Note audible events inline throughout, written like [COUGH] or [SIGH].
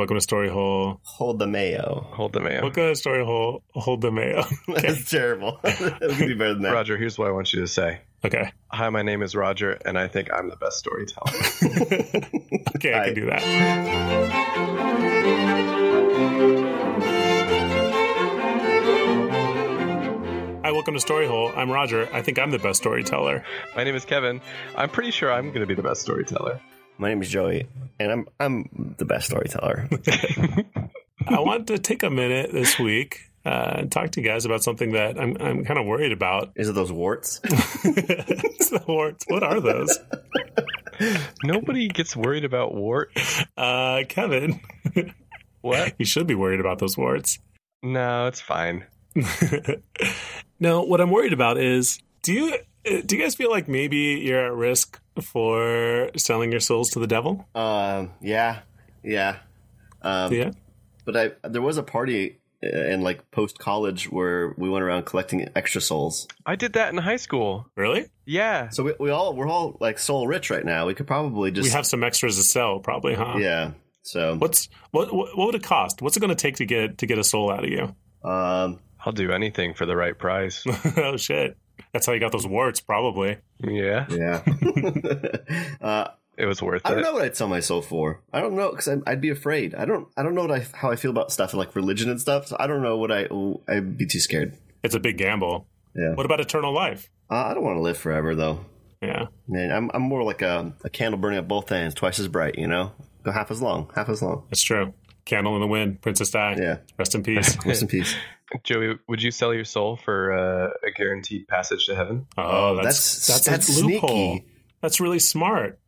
Welcome to Story Hole. Hold the mayo. Hold the mayo. Welcome to Story Hole. Hold the mayo. [LAUGHS] [LAUGHS] That's terrible. it could be better than that. Roger, here's what I want you to say. Okay. Hi, my name is Roger, and I think I'm the best storyteller. [LAUGHS] Okay, I Hi. can do that. Hi, welcome to Story Hole. I'm Roger. I think I'm the best storyteller. my name is Kevin. I'm pretty sure I'm going to be the best storyteller. My name is Joey, and I'm I'm the best storyteller. [LAUGHS] I want to take a minute this week uh, and talk to you guys about something that I'm, I'm kind of worried about. Is it those warts? [LAUGHS] It's the warts. What are those? Nobody gets worried about wart. Uh, Kevin, What? [LAUGHS] you should be worried about those warts. No, it's fine. no, what I'm worried about is do you uh, do you guys feel like maybe you're at risk for selling your souls to the devil? Um, yeah, yeah. Um, Yeah. But I there was a party uh, in like post college where we went around collecting extra souls. I did that in high school. Really? Yeah. So we, we all we're all like soul rich right now. We could probably just We have some extras to sell, probably, huh? yeah. So What's what? What what would it cost? What's it going to take to get to get a soul out of you? um, I'll do anything for the right price. [LAUGHS] oh shit! That's how you got those warts, probably. yeah. yeah. [LAUGHS] uh, It was worth it. I don't know what I'd sell my soul for. I don't know because I'd be afraid. I don't. I don't know what I, how I feel about stuff like religion and stuff. So I don't know what I. I'd be too scared. It's a big gamble. Yeah. What about eternal life? Uh, I don't want to live forever though. Yeah. Man, I'm I'm more like a, a candle burning at both ends, twice as bright. You know, go half as long, half as long. That's true. Candle in the wind, Princess Di. Yeah. Rest in peace. [LAUGHS] Rest in peace. [LAUGHS] Joey, would you sell your soul for uh, a guaranteed passage to heaven? Oh, that's That's- that's, that's a loophole. sneaky. That's really smart.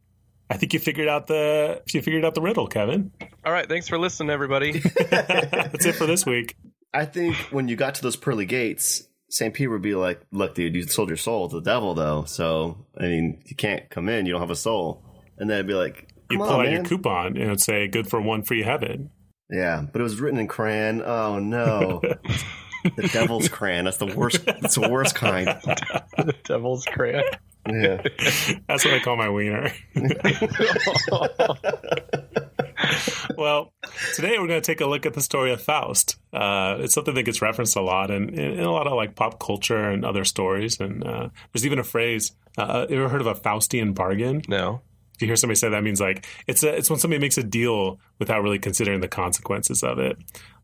I think you figured out the you figured out the riddle, Kevin. All right. Thanks for listening, everybody. [LAUGHS] that's it for this week. I think when you got to those pearly gates, St. Peter would be like, "Look, dude, you sold your soul to the devil, though. So I mean, you can't come in. You don't have a soul." And then it'd be like, You "Come pull on, out your coupon and it'd say "Good for one free heaven." Yeah, but it was written in crayon. Oh no, [LAUGHS] the devil's crayon. That's the worst. That's the worst kind. the devil's crayon. Yeah. [LAUGHS] That's what I call my wiener. [LAUGHS] well, today we're going to take a look at the story of Faust. Uh, it's something that gets referenced a lot in, in, in a lot of like pop culture and other stories. And uh, there's even a phrase. Uh, you ever heard of a Faustian bargain? No. If you hear somebody say that, means like it's a, it's when somebody makes a deal without really considering the consequences of it.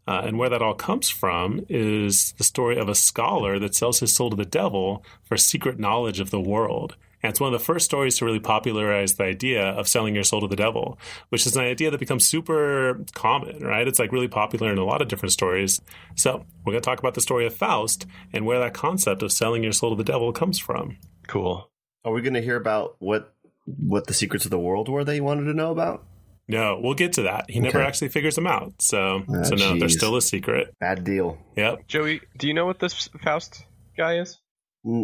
Uh, and where that all comes from is the story of a scholar that sells his soul to the devil for secret knowledge of the world. And it's one of the first stories to really popularize the idea of selling your soul to the devil, which is an idea that becomes super common, right? It's like really popular in a lot of different stories. So we're going to talk about the story of Faust and where that concept of selling your soul to the devil comes from. Cool. Are we going to hear about what what the secrets of the world were that you wanted to know about? No, we'll get to that. He never actually figures them out. So, Ah, so no, they're still a secret. Bad deal. Yep. Joey, do you know what this Faust guy is?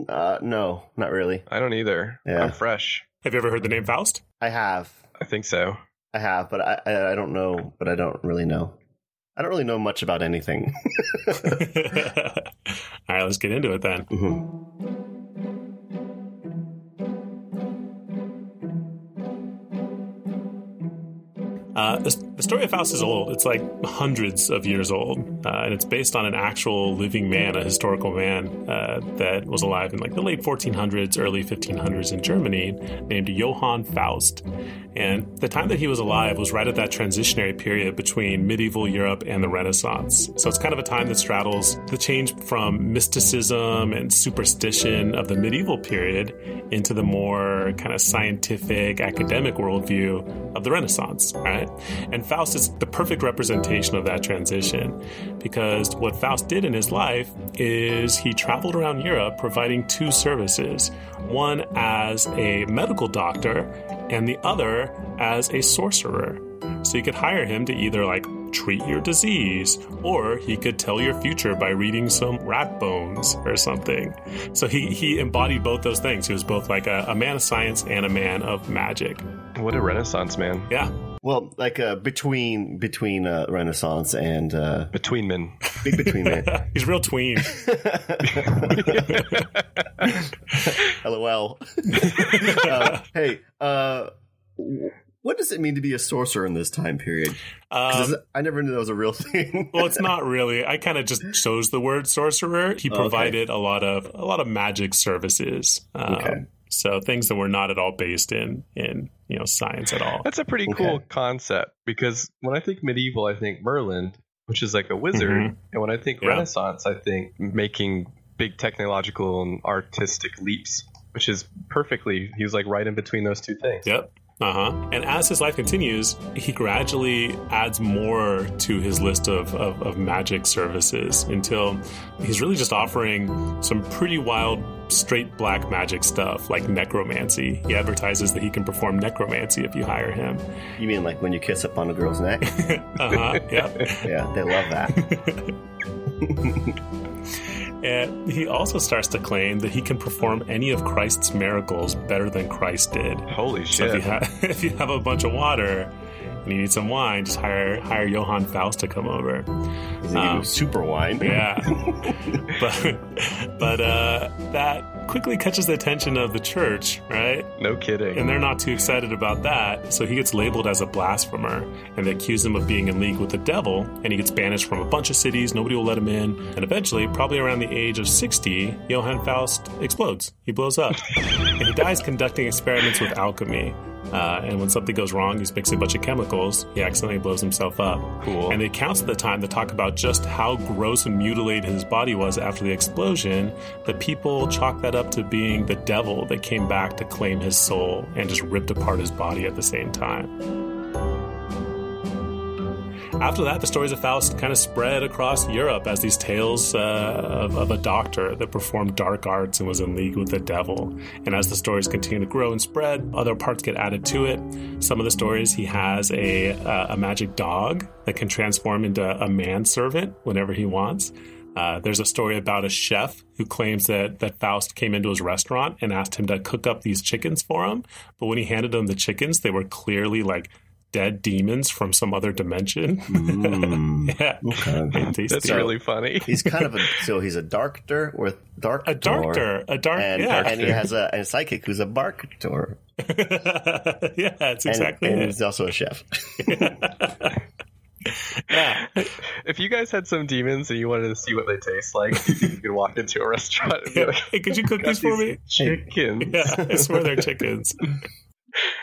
Uh, no, not really. I don't either. Yeah. I'm fresh. Have you ever heard the name Faust? I have, I think so. I have, but I I, I don't know. But I don't really know. I don't really know much about anything. [LAUGHS] [LAUGHS] All right, let's get into it then. Mhm. Uh, the, story of Faust is old. It's like hundreds of years old, uh, and it's based on an actual living man, a historical man uh, that was alive in like the late 1400s, early 1500s in Germany, named Johann Faust. And the time that he was alive was right at that transitionary period between medieval Europe and the Renaissance. So it's kind of a time that straddles the change from mysticism and superstition of the medieval period into the more kind of scientific, academic worldview of the Renaissance, right? And Faust is the perfect representation of that transition because what Faust did in his life is he traveled around Europe providing two services one as a medical doctor and the other as a sorcerer. So you could hire him to either like treat your disease or he could tell your future by reading some rat bones or something. So he, he embodied both those things. He was both like a, a man of science and a man of magic. What a renaissance man. Yeah. Well, like uh, between between uh, Renaissance and uh, Between men. big between there. [LAUGHS] He's real tween. [LAUGHS] LOL. [LAUGHS] uh, hey, uh, what does it mean to be a sorcerer in this time period? Um, 'Cause I never knew that was a real thing. well, it's not really. I kind of just chose the word sorcerer. He Okay. provided a lot of a lot of magic services. Um, Okay. So things that were not at all based in in you know science at all. That's a pretty Okay. cool concept because when I think medieval, I think Merlin, which is like a wizard, Mhm. and when I think Yeah. Renaissance, I think making big technological and artistic leaps, which is perfectly. He was like right in between those two things. Yep. Uh huh. And as his life continues, he gradually adds more to his list of, of, of magic services until he's really just offering some pretty wild, straight black magic stuff like necromancy. He advertises that he can perform necromancy if you hire him. you mean like when you kiss up on a girl's neck? [LAUGHS] Uh huh. yep. [LAUGHS] yeah, they love that. [LAUGHS] And he also starts to claim that he can perform any of Christ's miracles better than Christ did. Holy So if you, shit! ha- if you have a bunch of water and you need some wine, just hire hire Johann Faust to come over. He's gonna give Um, super wine. Yeah, [LAUGHS] but but uh, that quickly catches the attention of the church, right? no kidding. And they're not too excited about that. So he gets labeled as a blasphemer, and they accuse him of being in league with the devil. And he gets banished from a bunch of cities. Nobody will let him in. And eventually, probably around the age of 60, Johann Faust explodes. He blows up. [LAUGHS] and he dies conducting experiments with alchemy. Uh, and when something goes wrong, he's mixing a bunch of chemicals. He accidentally blows himself up. Cool. And the accounts at the time that talk about just how gross and mutilated his body was after the explosion, the people chalk that up to being the devil that came back to claim his soul and just ripped apart his body at the same time. After that, the stories of Faust kind of spread across Europe as these tales uh, of, of a doctor that performed dark arts and was in league with the devil. And as the stories continue to grow and spread, other parts get added to it. Some of the stories, he has a, uh, a magic dog that can transform into a manservant whenever he wants. Uh, there's a story about a chef who claims that, that Faust came into his restaurant and asked him to cook up these chickens for him. But when he handed him the chickens, they were clearly like dead demons from some other dimension. Mm, [LAUGHS] yeah. okay. And tasty. That's really funny. He's kind of a so he's a darker with dark a darker, a dark, and yeah, and he has a, a psychic who's a barktor. [LAUGHS] yeah, that's And, exactly and it. he's also a chef. [LAUGHS] Yeah, if you guys had some demons and you wanted to see what they taste like, you could walk into a restaurant and be like, hey, could you cook these for me? these chickens. Yeah, I swear they're chickens.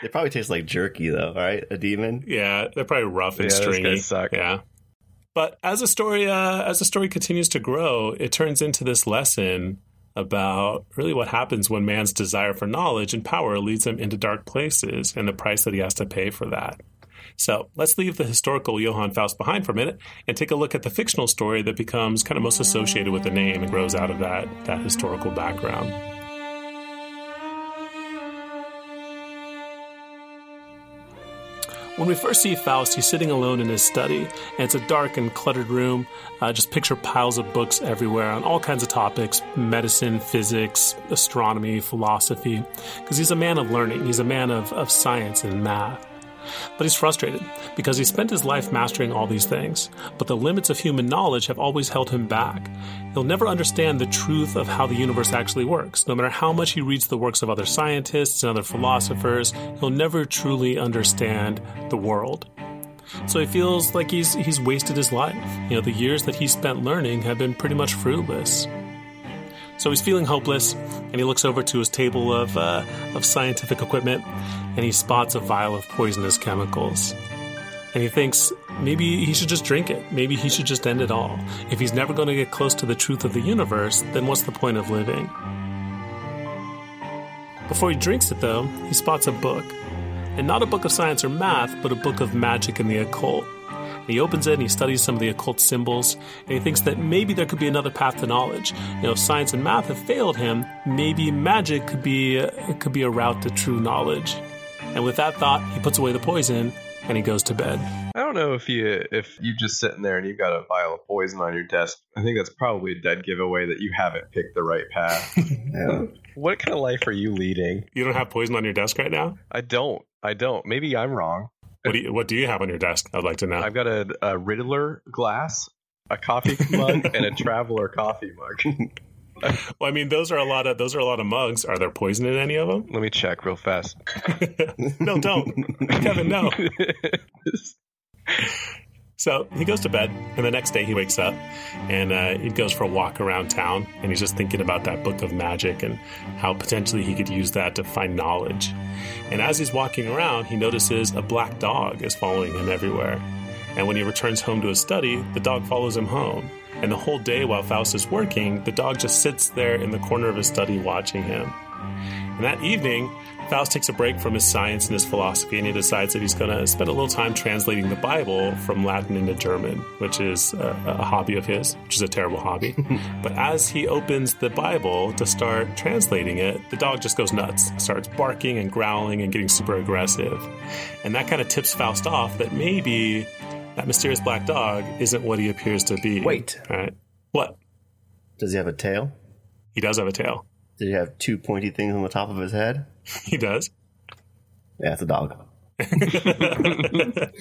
They probably taste like jerky, though, right? A demon. Yeah, they're probably rough and Yeah, those stringy. guys suck. Yeah. But as the story uh, as the story continues to grow, it turns into this lesson about really what happens when man's desire for knowledge and power leads him into dark places and the price that he has to pay for that. So let's leave the historical Johann Faust behind for a minute and take a look at the fictional story that becomes kind of most associated with the name and grows out of that, that historical background. When we first see Faust, he's sitting alone in his study, and it's a dark and cluttered room. Uh, just picture piles of books everywhere on all kinds of topics medicine, physics, astronomy, philosophy. Because he's a man of learning, he's a man of, of science and math. But he's frustrated because he spent his life mastering all these things, but the limits of human knowledge have always held him back. He'll never understand the truth of how the universe actually works. No matter how much he reads the works of other scientists and other philosophers, he'll never truly understand the world. So he feels like he's he's wasted his life. You know, the years that he spent learning have been pretty much fruitless. So he's feeling hopeless, and he looks over to his table of, uh, of scientific equipment, and he spots a vial of poisonous chemicals. And he thinks maybe he should just drink it. Maybe he should just end it all. If he's never going to get close to the truth of the universe, then what's the point of living? Before he drinks it, though, he spots a book. And not a book of science or math, but a book of magic and the occult. He opens it and he studies some of the occult symbols, and he thinks that maybe there could be another path to knowledge. You know, if science and math have failed him, maybe magic could be could be a route to true knowledge. And with that thought, he puts away the poison and he goes to bed. I don't know if you if you just sitting there and you've got a vial of poison on your desk. I think that's probably a dead giveaway that you haven't picked the right path. [LAUGHS] Yeah. what kind of life are you leading? You don't have poison on your desk right now. I don't. I don't. Maybe I'm wrong. What do you What do you have on your desk? I'd like to know. I've got a, a Riddler glass, a coffee mug, [LAUGHS] and a Traveler coffee mug. [LAUGHS] [LAUGHS] well, I mean, those are a lot of those are a lot of mugs. Are there poison in any of them? Let me check real fast. [LAUGHS] no, don't, Kevin. No. [LAUGHS] So he goes to bed, and the next day he wakes up and uh, he goes for a walk around town, and he's just thinking about that book of magic and how potentially he could use that to find knowledge. And as he's walking around, he notices a black dog is following him everywhere. And when he returns home to his study, the dog follows him home. And the whole day while Faust is working, the dog just sits there in the corner of his study watching him. And that evening, Faust takes a break from his science and his philosophy, and he decides that he's going to spend a little time translating the Bible from Latin into German, which is a, a hobby of his, which is a terrible hobby. [LAUGHS] but as he opens the Bible to start translating it, the dog just goes nuts, starts barking and growling and getting super aggressive. And that kind of tips Faust off that maybe that mysterious black dog isn't what he appears to be. Wait. All right. What? Does he have a tail? He does have a tail. Did he have two pointy things on the top of his head? [LAUGHS] He does. Yeah, it's a dog. [LAUGHS]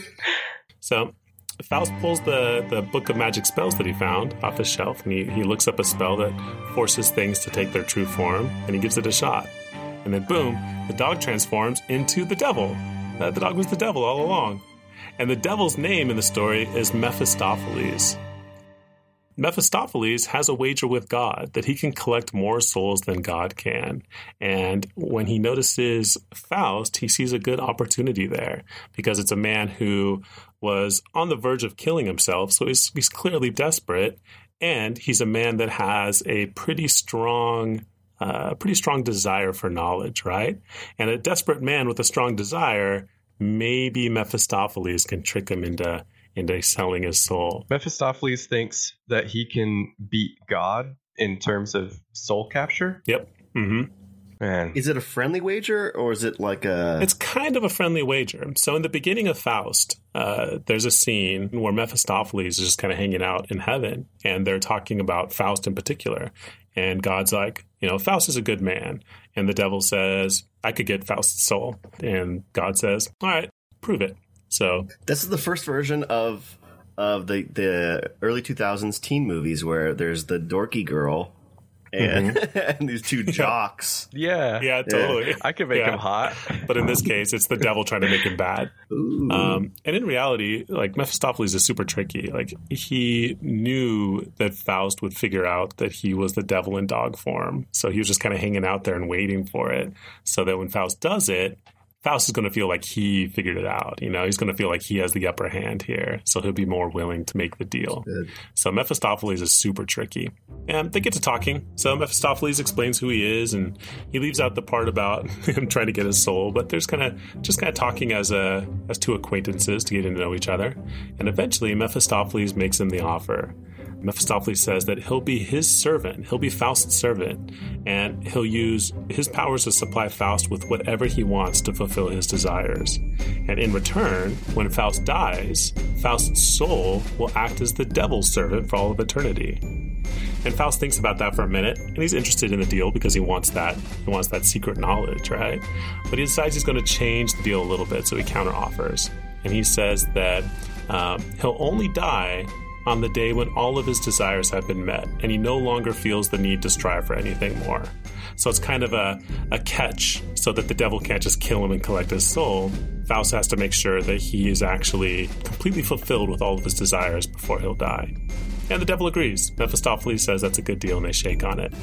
so Faust pulls the, the book of magic spells that he found off the shelf and he, he looks up a spell that forces things to take their true form and he gives it a shot. And then, boom, the dog transforms into the devil. Uh, the dog was the devil all along. And the devil's name in the story is Mephistopheles. Mephistopheles has a wager with God that he can collect more souls than God can. And when he notices Faust, he sees a good opportunity there because it's a man who was on the verge of killing himself. So he's, he's clearly desperate. And he's a man that has a pretty strong uh, pretty strong desire for knowledge, right? And a desperate man with a strong desire, maybe Mephistopheles can trick him into into selling his soul. Mephistopheles thinks that he can beat God in terms of soul capture. Yep. Mm-hmm. Man. Is it a friendly wager or is it like a. It's kind of a friendly wager. So, in the beginning of Faust, uh, there's a scene where Mephistopheles is just kind of hanging out in heaven and they're talking about Faust in particular. And God's like, you know, Faust is a good man. And the devil says, I could get Faust's soul. And God says, all right, prove it. So this is the first version of of the the early 2000s teen movies where there's the dorky girl and, mm-hmm. [LAUGHS] and these two jocks. Yeah. Yeah, totally. Yeah. I could make yeah. him hot. but in this case, it's the devil trying to make him bad. Um, and in reality, like Mephistopheles is super tricky. Like he knew that Faust would figure out that he was the devil in dog form. So he was just kind of hanging out there and waiting for it. So that when Faust does it, Faust is going to feel like he figured it out. You know, he's going to feel like he has the upper hand here. So he'll be more willing to make the deal. So Mephistopheles is super tricky. And they get to talking. So Mephistopheles explains who he is and he leaves out the part about [LAUGHS] him trying to get his soul, but there's kind of just kind of talking as a as two acquaintances to get to know each other. And eventually Mephistopheles makes him the offer. Mephistopheles says that he'll be his servant, he'll be Faust's servant, and he'll use his powers to supply Faust with whatever he wants to fulfill his desires. And in return, when Faust dies, Faust's soul will act as the devil's servant for all of eternity. And Faust thinks about that for a minute, and he's interested in the deal because he wants that he wants that secret knowledge, right? But he decides he's going to change the deal a little bit, so he counteroffers, and he says that um, he'll only die on the day when all of his desires have been met and he no longer feels the need to strive for anything more. So it's kind of a, a catch so that the devil can't just kill him and collect his soul. Faust has to make sure that he is actually completely fulfilled with all of his desires before he'll die. And the devil agrees. Mephistopheles says that's a good deal and they shake on it.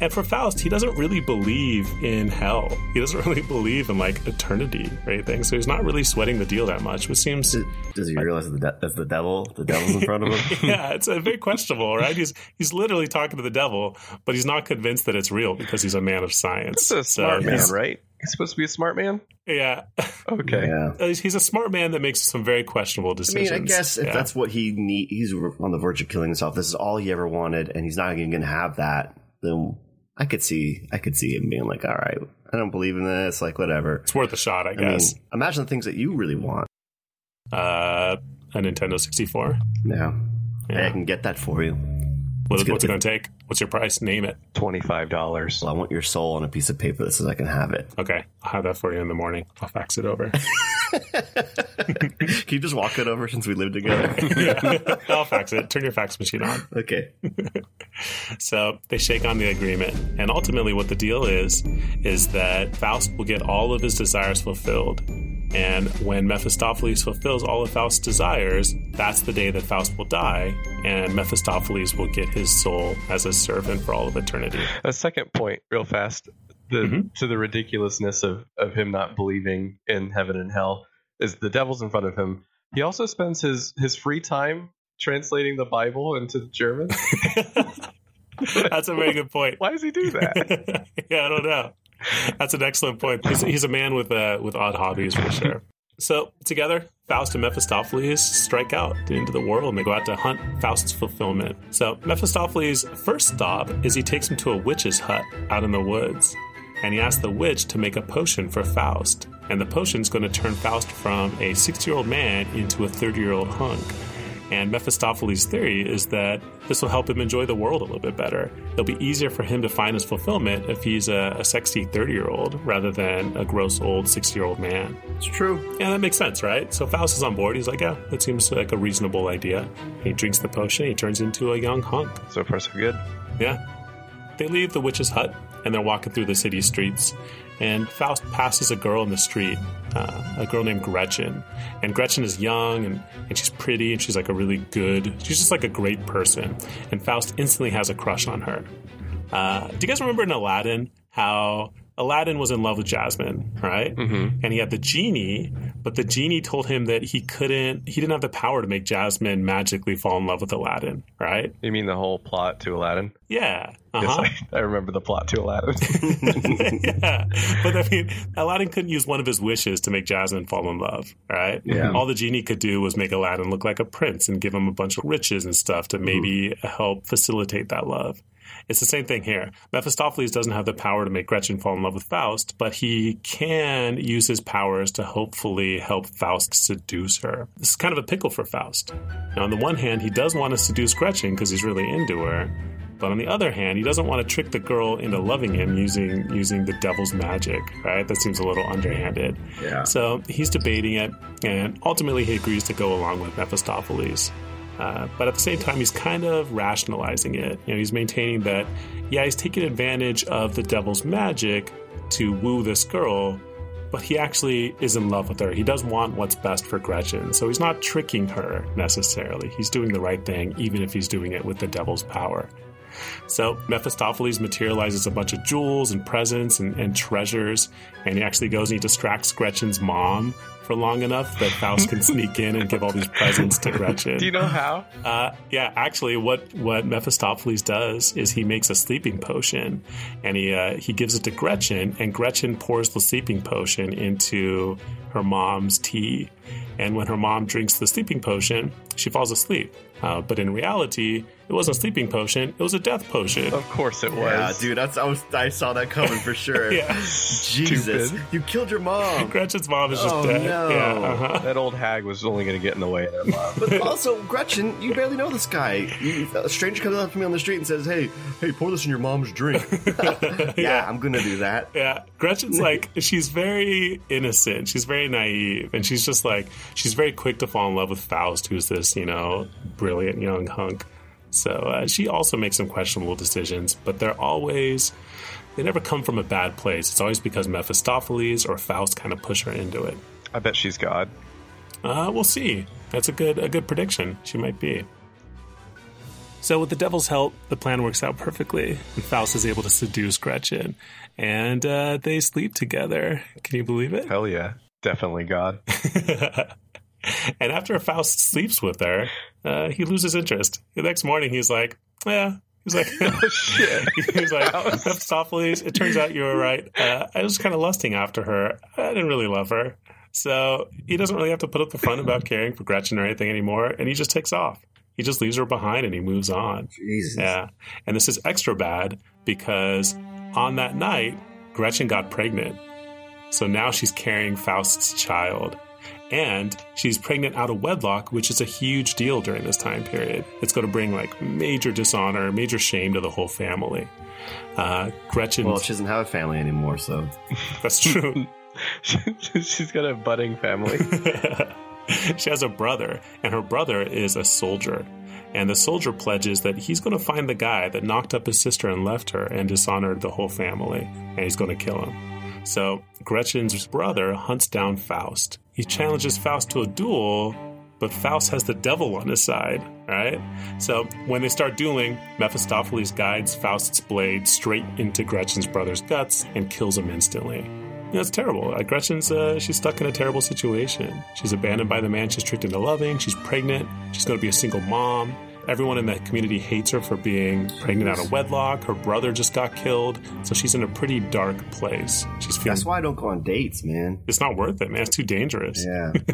And for Faust, he doesn't really believe in hell. He doesn't [LAUGHS] really believe in like eternity or anything. So he's not really sweating the deal that much, which seems. Does, does he like, realize that the, that's the devil? The devil's in front of him. [LAUGHS] yeah, it's a very questionable, right? He's he's literally talking to the devil, but he's not convinced that it's real because he's a man of science. That's a smart so man, right? He's supposed to be a smart man. Yeah. Okay. Yeah. Uh, he's a smart man that makes some very questionable decisions. I mean, I guess if yeah. that's what he need, he's on the verge of killing himself. This is all he ever wanted, and he's not even going to have that. Then I could see I could see him being like, all right, I don't believe in this, like whatever. It's worth a shot, I, I guess. Mean, imagine the things that you really want. Uh, a Nintendo 64. Yeah. yeah. I can get that for you. What, what's it going to take? What's your price? Name it. $25. Well, I want your soul on a piece of paper that says I can have it. Okay. I'll have that for you in the morning. I'll fax it over. [LAUGHS] Can you just walk it over since we live together? yeah. [LAUGHS] I'll fax it. Turn your fax machine on. okay. [LAUGHS] So they shake on the agreement. And ultimately, what the deal is, is that Faust will get all of his desires fulfilled. And when Mephistopheles fulfills all of Faust's desires, that's the day that Faust will die, and Mephistopheles will get his soul as a servant for all of eternity. A second point, real fast, the, Mhm. to the ridiculousness of, of him not believing in heaven and hell is the devil's in front of him. He also spends his, his free time translating the Bible into German. [LAUGHS] that's a very good point. Why does he do that? [LAUGHS] yeah, I don't know. That's an excellent point. He's, he's a man with uh, with odd hobbies for sure. So together, Faust and Mephistopheles strike out into the world and they go out to hunt Faust's fulfillment. So Mephistopheles' first stop is he takes him to a witch's hut out in the woods, and he asks the witch to make a potion for Faust. And the potion's going to turn Faust from a 60-year-old man into a 30-year-old hunk. And Mephistopheles' theory is that this will help him enjoy the world a little bit better. It'll be easier for him to find his fulfillment if he's a, a sexy 30 year old rather than a gross old 60 year old man. It's true. Yeah, that makes sense, right? So Faust is on board. He's like, yeah, that seems like a reasonable idea. He drinks the potion, he turns into a young hunk. so far, so good. Yeah. They leave the witch's hut and they're walking through the city streets. And Faust passes a girl in the street, uh, a girl named Gretchen. And Gretchen is young and, and she's pretty and she's like a really good, she's just like a great person. And Faust instantly has a crush on her. Uh, do you guys remember in Aladdin how Aladdin was in love with Jasmine, right? Mm-hmm. And he had the genie, but the genie told him that he couldn't, he didn't have the power to make Jasmine magically fall in love with Aladdin, right? You mean the whole plot to Aladdin? Yeah. Uh Yes. I, [LAUGHS] I remember the plot to Aladdin. [LAUGHS] [LAUGHS] yeah, but I mean, Aladdin couldn't use one of his wishes to make Jasmine fall in love, right? Yeah. All the genie could do was make Aladdin look like a prince and give him a bunch of riches and stuff to maybe help facilitate that love. It's the same thing here. Mephistopheles doesn't have the power to make Gretchen fall in love with Faust, but he can use his powers to hopefully help Faust seduce her. This is kind of a pickle for Faust. Now, on the one hand, he does want to seduce Gretchen because he's really into her. But on the other hand, he doesn't want to trick the girl into loving him using using the devil's magic, right? That seems a little underhanded. Yeah. So he's debating it, and ultimately he agrees to go along with Mephistopheles. Uh, but at the same time, he's kind of rationalizing it. You know, he's maintaining that, yeah, he's taking advantage of the devil's magic to woo this girl, but he actually is in love with her. He does want what's best for Gretchen, so he's not tricking her necessarily. He's doing the right thing, even if he's doing it with the devil's power. So Mephistopheles materializes a bunch of jewels and presents and, and treasures, and he actually goes and he distracts Gretchen's mom for long enough that Faust can [LAUGHS] sneak in and give all these presents to Gretchen. [LAUGHS] Do you know how? Uh, yeah, actually, what what Mephistopheles does is he makes a sleeping potion, and he uh, he gives it to Gretchen, and Gretchen pours the sleeping potion into her mom's tea, and when her mom drinks the sleeping potion, she falls asleep. Uh, but in reality, it wasn't a sleeping potion; it was a death potion. Of course it was. Yeah, dude, that's I was I saw that coming for sure. [LAUGHS] Yeah, Jesus, Stupid. you killed your mom. [LAUGHS] Gretchen's mom is just Oh, dead. no. Yeah, uh-huh. That old hag was only going to get in the way of their love. But also, Gretchen, you barely know this guy. You, a stranger comes up to me on the street and says, "Hey, hey, pour this in your mom's drink." [LAUGHS] yeah, I'm gonna do that. Yeah, Gretchen's like she's very innocent. She's very naive, and she's just like she's very quick to fall in love with Faust, who's this you know brilliant young hunk. So uh, she also makes some questionable decisions, but they're always they never come from a bad place. It's always because Mephistopheles or Faust kind of push her into it. I bet she's God. Uh, we'll see. That's a good a good prediction. She might be. So with the devil's help, the plan works out perfectly, and Faust is able to seduce Gretchen, and uh, they sleep together. Can you believe it? Hell yeah. Definitely God. [LAUGHS] [LAUGHS] and after Faust sleeps with her, uh, he loses interest. The next morning, he's like, "Yeah." He's like, [LAUGHS] oh, shit. [LAUGHS] he's like, Mephistopheles, it turns out you were right. Uh, I was kind of lusting after her. I didn't really love her. So he doesn't really have to put up the front about caring for Gretchen or anything anymore, and he just takes off. He just leaves her behind and he moves on. Jesus. Yeah. And this is extra bad because on that night, Gretchen got pregnant. So now she's carrying Faust's child. And she's pregnant out of wedlock, which is a huge deal during this time period. It's going to bring like major dishonor, major shame to the whole family. Uh, Gretchen, Well, she doesn't have a family anymore, so [LAUGHS] that's true. [LAUGHS] She's got a budding family. [LAUGHS] she has a brother, and her brother is a soldier. And the soldier pledges that he's going to find the guy that knocked up his sister and left her and dishonored the whole family, and he's going to kill him. So Gretchen's brother hunts down Faust. He challenges Faust to a duel, but Faust has the devil on his side, right? So when they start dueling, Mephistopheles guides Faust's blade straight into Gretchen's brother's guts and kills him instantly. You know, terrible. Uh, Gretchen's uh, she's stuck in a terrible situation. She's abandoned by the man she's tricked into loving. She's pregnant. She's going to be a single mom. Everyone in that community hates her for being pregnant out of wedlock. Her brother just got killed, so she's in a pretty dark place. She's feeling. That's why I don't go on dates, man. It's not worth it, man. It's too dangerous. Yeah. [LAUGHS]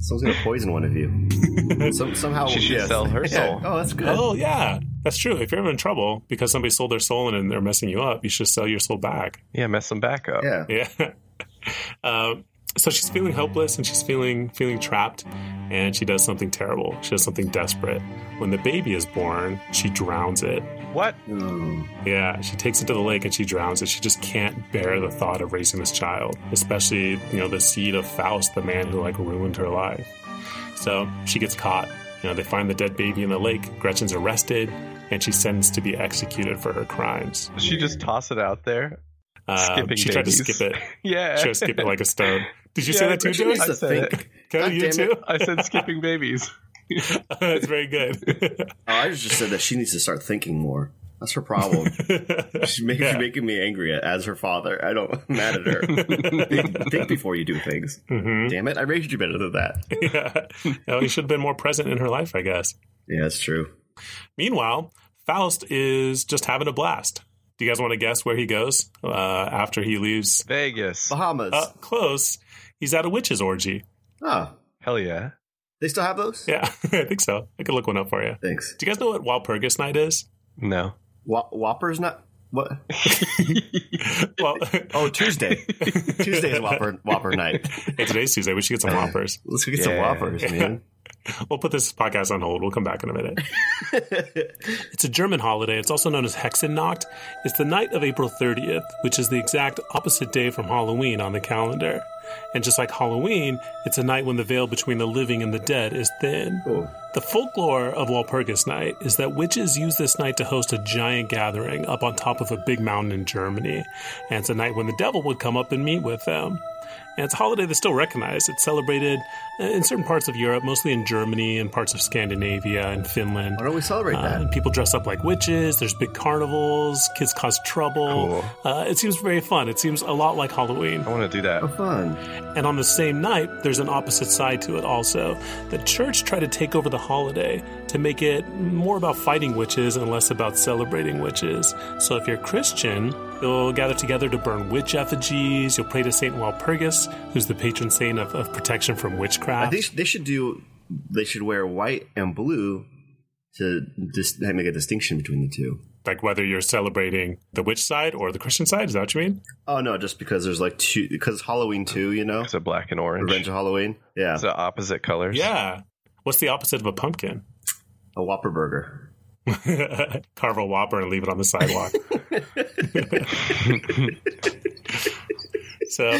Someone's gonna poison one of you. Some, somehow She should yes. sell her Yeah. soul. Oh, that's good. Oh yeah, that's true. If you're ever in trouble because somebody sold their soul and they're messing you up, you should sell your soul back. yeah, mess them back up. Yeah. Yeah. [LAUGHS] um, so she's feeling hopeless and she's feeling feeling trapped, and she does something terrible. She does something desperate. When the baby is born, she drowns it. What? Yeah, she takes it to the lake and she drowns it. She just can't bear the thought of raising this child, especially you know the seed of Faust, the man who like ruined her life. So she gets caught. You know, they find the dead baby in the lake. Gretchen's arrested, and she's sentenced to be executed for her crimes. She just toss it out there. Uh, Skipping she tried to skip it. [LAUGHS] Yeah. She tried to skip it like a stone. Did you Yeah, say that too, Gretchen Joey? needs to I said think. Cody, you too? I said [LAUGHS] skipping babies. [LAUGHS] That's very good. Oh, I just said that she needs to start thinking more. That's her problem. [LAUGHS] She's making, Yeah. making me angry as her father. I don't I'm mad at her. think, think before you do things. Mhm. Damn it! I raised you better than that. yeah. No, you should have been more present in her life, I guess. Yeah, that's true. Meanwhile, Faust is just having a blast. Do you guys want to guess where he goes uh, after he leaves? Vegas. Bahamas. Uh, close. He's at a witch's orgy. oh, Hell yeah. They still have those? Yeah, [LAUGHS] I think so. I could look one up for you. Thanks. Do you guys know what Walpurgis Night is? No. Wha- Whopper's not what? [LAUGHS] Well, [LAUGHS] Oh, Tuesday. Tuesday is Whopper Whopper night. hey, today's Tuesday. We should get some Whoppers. Let's go get some Yeah. Whoppers, man. [LAUGHS] We'll put this podcast on hold. We'll come back in a minute. [LAUGHS] It's a German holiday. It's also known as Hexennacht. It's the night of April 30th, which is the exact opposite day from Halloween on the calendar. And just like Halloween, it's a night when the veil between the living and the dead is thin. Cool. The folklore of Walpurgis Night is that witches use this night to host a giant gathering up on top of a big mountain in Germany. And it's a night when the devil would come up and meet with them. And it's a holiday that's still recognized. It's celebrated in certain parts of Europe, mostly in Germany and parts of Scandinavia and Finland. Why don't we celebrate Uh, that? and people dress up like witches. There's big carnivals. Kids cause trouble. Uh, it seems very fun. It seems a lot like Halloween. I want to do that. Oh, fun. And on the same night, there's an opposite side to it also. The church tried to take over the holiday to make it more about fighting witches and less about celebrating witches. So if you're Christian, you'll gather together to burn witch effigies, you'll pray to Saint Walpurgis, who's the patron saint of, of protection from witchcraft. think they should do. They should wear white and blue to dis- make a distinction between the two. like whether you're celebrating the witch side or the Christian side, is that what you mean? Oh no, just because there's like two. Because Halloween too, you know. It's a black and orange. Revenge of Halloween. Yeah, It's the opposite colors. Yeah. What's the opposite of a pumpkin? a Whopper burger. [LAUGHS] Carve a whopper and leave it on the sidewalk. so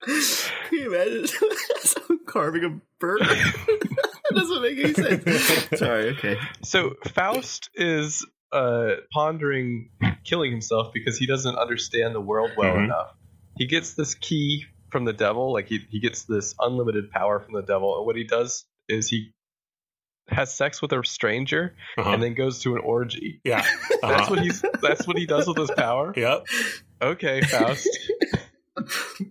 Can you imagine [LAUGHS] carving a burger? [LAUGHS] that doesn't make any sense. Sorry. Okay. So Faust is uh, pondering killing himself because he doesn't understand the world well Mhm. enough. He gets this key from the devil, like he, he gets this unlimited power from the devil, and what he does is he has sex with a stranger uh-huh. and then goes to an orgy. yeah. [LAUGHS] That's Uh-huh. what he's that's what he does with his power. Yep. Okay, Faust.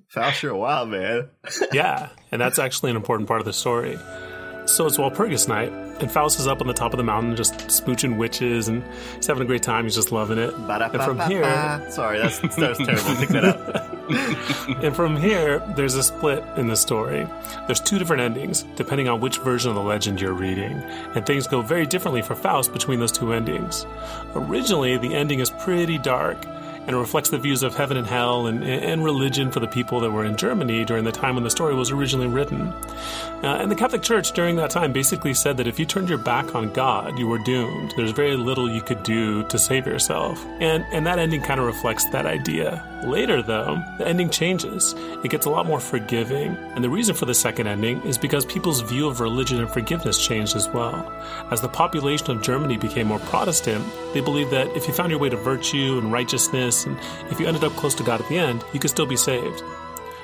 Faust, you're a wild man. Yeah, and that's actually an important part of the story. So it's Walpurgis night, and Faust is up on the top of the mountain just smooching witches, and he's having a great time. He's just loving it. And from here. Sorry, that's that was [LAUGHS] terrible. Pick that up. [LAUGHS] and from here, there's a split in the story. There's two different endings, depending on which version of the legend you're reading, and things go very differently for Faust between those two endings. Originally, the ending is pretty dark, and it reflects the views of heaven and hell and, and religion for the people that were in Germany during the time when the story was originally written. Uh, and the Catholic Church during that time basically said that if you turned your back on God, you were doomed. There's very little you could do to save yourself. And, and that ending kind of reflects that idea. Later, though, the ending changes. It gets a lot more forgiving. And the reason for the second ending is because people's view of religion and forgiveness changed as well. As the population of Germany became more Protestant, they believed that if you found your way to virtue and righteousness, and if you ended up close to God at the end, you could still be saved.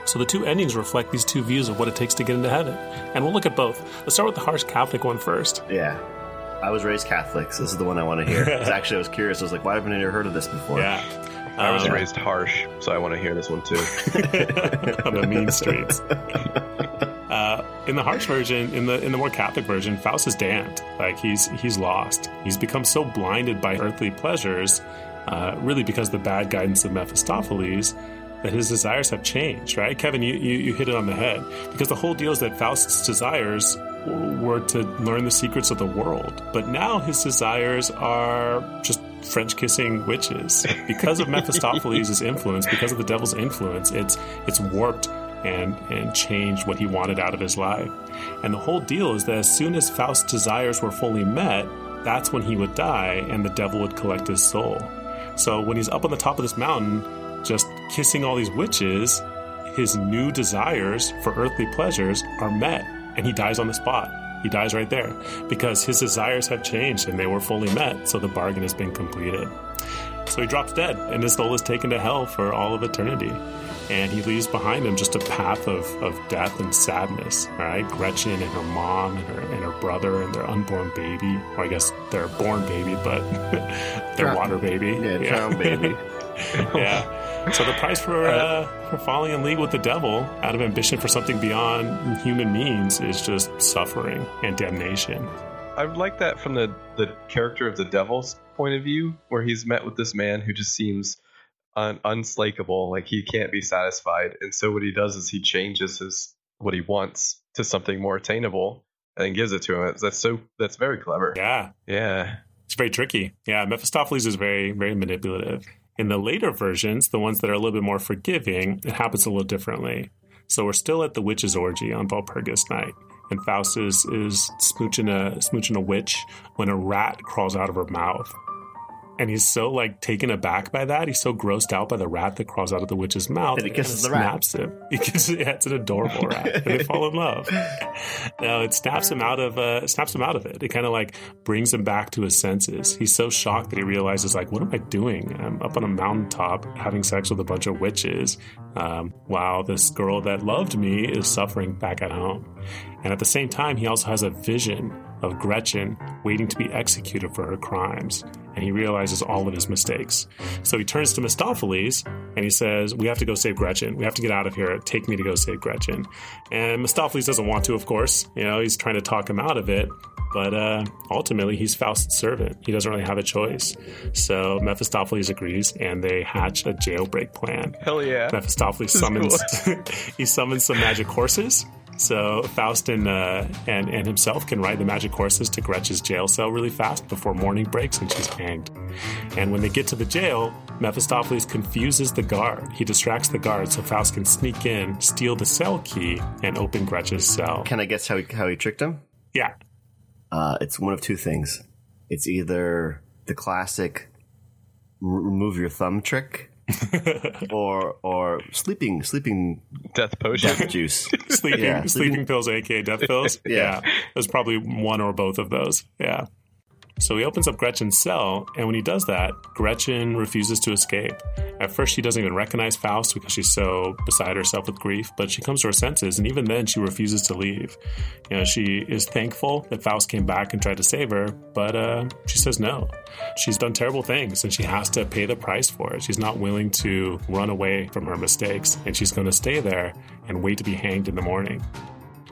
So the two endings reflect these two views of what it takes to get into heaven. And we'll look at both. Let's start with the harsh Catholic one first. Yeah. I was raised Catholic, so this is the one I want to hear. [LAUGHS] Actually, I was curious. I was like, why haven't I ever heard of this before? Yeah. I was Um, raised harsh, so I want to hear this one too. [LAUGHS] on the mean streets. Uh, in the harsh version, in the in the more Catholic version, Faust is damned. Like he's he's lost. He's become so blinded by earthly pleasures, uh, really because of the bad guidance of Mephistopheles, that his desires have changed. Right, Kevin, you, you you hit it on the head because the whole deal is that Faust's desires were to learn the secrets of the world, but now his desires are just French kissing witches because of [LAUGHS] Mephistopheles' influence, because of the devil's influence. It's it's warped and and changed what he wanted out of his life. And the whole deal is that as soon as Faust's desires were fully met, that's when he would die, and the devil would collect his soul. So when he's up on the top of this mountain, just kissing all these witches, his new desires for earthly pleasures are met, and he dies on the spot. He dies right there because his desires have changed and they were fully met, so the bargain has been completed. So he drops dead, and his soul is taken to hell for all of eternity. And he leaves behind him just a path of, of death and sadness. right? Gretchen and her mom and her, and her brother and their unborn baby, or I guess their born baby, but [LAUGHS] their Drown- water baby. Yeah, drown baby. [LAUGHS] yeah. So the price for uh, for falling in league with the devil out of ambition for something beyond human means is just suffering and damnation. I like that from the, the character of the devil's point of view, where he's met with this man who just seems un- unslakable, like he can't be satisfied. And so what he does is he changes his what he wants to something more attainable and gives it to him. That's so that's very clever. Yeah, Yeah. It's very tricky. Yeah, Mephistopheles is very, very manipulative. In the later versions, the ones that are a little bit more forgiving, it happens a little differently. So we're still at the witch's orgy on Walpurgis night, and Faustus is, is smooching a smooching a witch when a rat crawls out of her mouth. And he's so like taken aback by that. He's so grossed out by the rat that crawls out of the witch's mouth. And he kisses the rat. snaps him. [LAUGHS] He kisses, yeah, it's an adorable [LAUGHS] rat, and they fall in love. No, it snaps him out of uh, snaps him out of it. It kind of like brings him back to his senses. He's so shocked that he realizes like, what am I doing? I'm up on a mountaintop having sex with a bunch of witches, um, while this girl that loved me is suffering back at home. And at the same time, he also has a vision of Gretchen waiting to be executed for her crimes. And he realizes all of his mistakes. So he turns to Mephistopheles and he says, We have to go save Gretchen. We have to get out of here. Take me to go save Gretchen. And Mephistopheles doesn't want to, of course. You know, he's trying to talk him out of it. But uh, ultimately, he's Faust's servant. He doesn't really have a choice. So Mephistopheles agrees and they hatch a jailbreak plan. Hell yeah. Mephistopheles summons [LAUGHS] he summons some magic horses. So Faust and, uh, and and himself can ride the magic horses to Gretchen's jail cell really fast before morning breaks and she's hanged. And when they get to the jail, Mephistopheles confuses the guard. He distracts the guard so Faust can sneak in, steal the cell key, and open Gretchen's cell. Can I guess how he, how he tricked him? Yeah, Uh, it's one of two things. It's either the classic r- remove your thumb trick, [LAUGHS] or or sleeping sleeping Death potion. death juice. [LAUGHS] sleeping Yeah, sleeping sleeping- pills, aka death pills. [LAUGHS] Yeah. yeah, there's probably one or both of those. Yeah. So he opens up Gretchen's cell, and when he does that, Gretchen refuses to escape. At first, she doesn't even recognize Faust because she's so beside herself with grief, but she comes to her senses, and even then, she refuses to leave. You know, she is thankful that Faust came back and tried to save her, but uh, she says no. She's done terrible things, and she has to pay the price for it. She's not willing to run away from her mistakes, and she's going to stay there and wait to be hanged in the morning.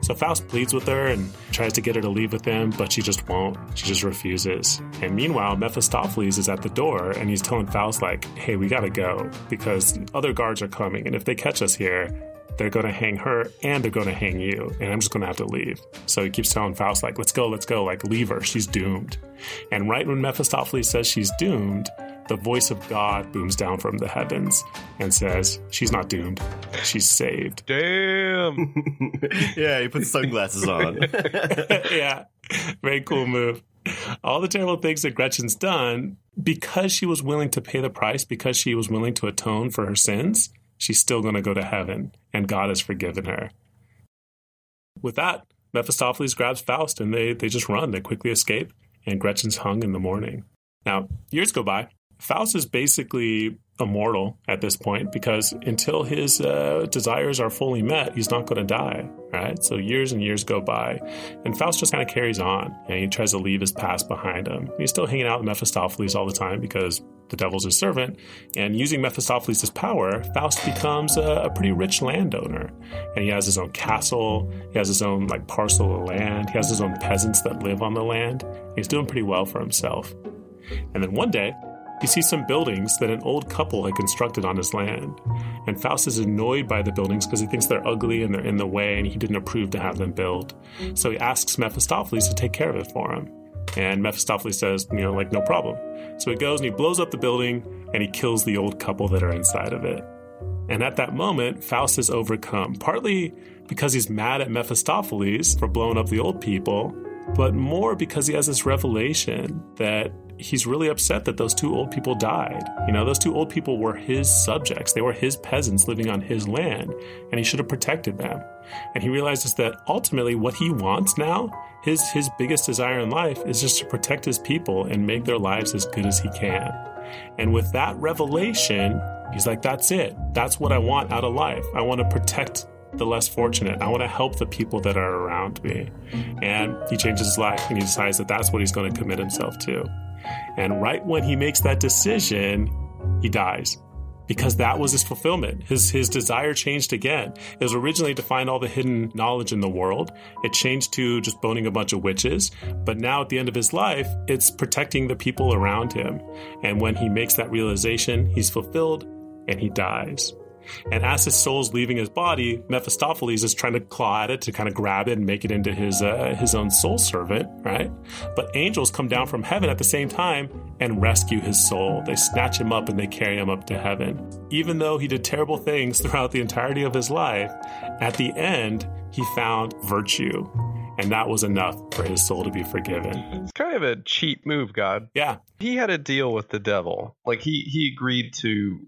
So Faust pleads with her and tries to get her to leave with him, but she just won't. She just refuses. And meanwhile, Mephistopheles is at the door and he's telling Faust, like, hey, we gotta go because other guards are coming. And if they catch us here, they're gonna hang her and they're gonna hang you. And I'm just gonna have to leave. So he keeps telling Faust, like, let's go, let's go, like, leave her. She's doomed. And right when Mephistopheles says she's doomed, the voice of God booms down from the heavens and says, She's not doomed. She's saved. Damn. [LAUGHS] yeah, he puts sunglasses on. [LAUGHS] yeah, very cool move. All the terrible things that Gretchen's done, because she was willing to pay the price, because she was willing to atone for her sins, she's still going to go to heaven, and God has forgiven her. With that, Mephistopheles grabs Faust and they, they just run. They quickly escape, and Gretchen's hung in the morning. Now, years go by. Faust is basically immortal at this point because until his uh, desires are fully met, he's not going to die, right? So years and years go by, and Faust just kind of carries on, and he tries to leave his past behind him. He's still hanging out with Mephistopheles all the time because the devil's his servant, and using Mephistopheles' power, Faust becomes a, a pretty rich landowner, and he has his own castle, he has his own like parcel of land, he has his own peasants that live on the land. He's doing pretty well for himself. And then one day, he sees some buildings that an old couple had constructed on his land. And Faust is annoyed by the buildings because he thinks they're ugly and they're in the way and he didn't approve to have them built. So he asks Mephistopheles to take care of it for him. And Mephistopheles says, you know, like, no problem. So he goes and he blows up the building and he kills the old couple that are inside of it. And at that moment, Faust is overcome, partly because he's mad at Mephistopheles for blowing up the old people, but more because he has this revelation that he's really upset that those two old people died. You know, those two old people were his subjects, they were his peasants living on his land, and he should have protected them. And he realizes that ultimately what he wants now, his his biggest desire in life is just to protect his people and make their lives as good as he can. And with that revelation, he's like that's it. That's what I want out of life. I want to protect the less fortunate. I want to help the people that are around me. And he changes his life and he decides that that's what he's going to commit himself to. And right when he makes that decision, he dies because that was his fulfillment. His his desire changed again. It was originally to find all the hidden knowledge in the world. It changed to just boning a bunch of witches. But now at the end of his life, it's protecting the people around him. And when he makes that realization, he's fulfilled and he dies. And as his soul's leaving his body, Mephistopheles is trying to claw at it to kind of grab it and make it into his uh, his own soul servant, right? But angels come down from heaven at the same time and rescue his soul. They snatch him up and they carry him up to heaven. Even though he did terrible things [LAUGHS] throughout the entirety of his life, at the end he found virtue. And that was enough for his soul to be forgiven. It's kind of a cheap move, God. Yeah. He had a deal with the devil. Like he he agreed to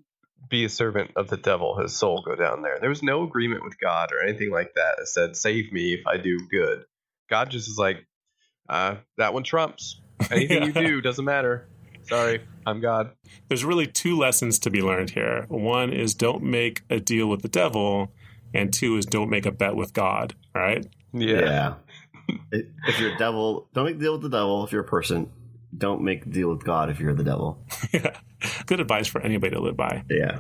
be a servant of the devil, his soul go down there. There was no agreement with God or anything like that that said, save me if I do good. God just is like, uh, that one trumps. Anything [LAUGHS] yeah. you do doesn't matter. Sorry, I'm God. There's really two lessons to be learned here. One is don't make a deal with the devil, and two is don't make a bet with God, right? Yeah. yeah. if you're a devil, don't make a deal with the devil. If you're a person, don't make a deal with God if you're the devil. yeah. [LAUGHS] Good advice for anybody to live by. Yeah.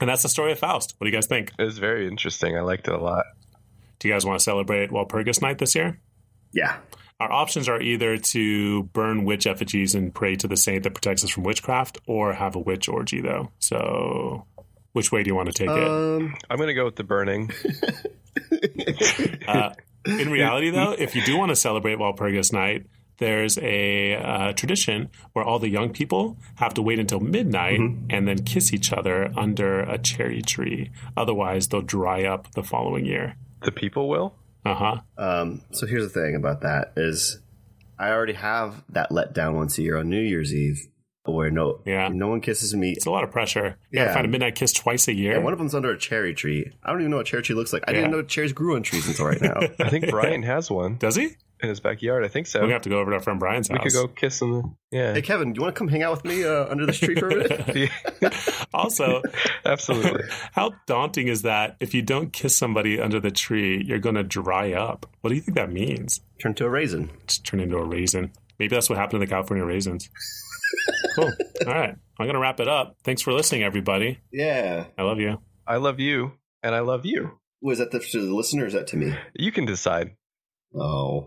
And that's the story of Faust. What do you guys think? It was very interesting. I liked it a lot. Do you guys want to celebrate Walpurgis Night this year? Yeah. Our options are either to burn witch effigies and pray to the saint that protects us from witchcraft, or have a witch orgy, though. So, which way do you want to take um, it? I'm going to go with the burning. [LAUGHS] uh, in reality, though, if you do want to celebrate Walpurgis Night, there's a uh, tradition where all the young people have to wait until midnight mm-hmm. and then kiss each other under a cherry tree. Otherwise, they'll dry up the following year. The people will. Uh huh. Um, so here's the thing about that is, I already have that let down once a year on New Year's Eve. Where no, yeah. no one kisses me. It's a lot of pressure. You yeah, find a midnight kiss twice a year. Yeah, one of them's under a cherry tree. I don't even know what cherry tree looks like. I yeah. didn't know cherries grew on trees until right now. [LAUGHS] I think [LAUGHS] Brian has one. Does he? In his backyard. I think so. We're gonna have to go over to our friend Brian's we house. We could go kiss him. Yeah. Hey Kevin, do you want to come hang out with me uh, under this tree for a minute? [LAUGHS] [LAUGHS] also, [LAUGHS] absolutely. How daunting is that? If you don't kiss somebody under the tree, you're going to dry up. What do you think that means? Turn to a raisin. Just turn into a raisin. Maybe that's what happened to the California raisins. cool. All right. I'm going to wrap it up. Thanks for listening, everybody. Yeah. I love you. I love you, and I love you. Was that to the listeners? that to me? You can decide. Oh.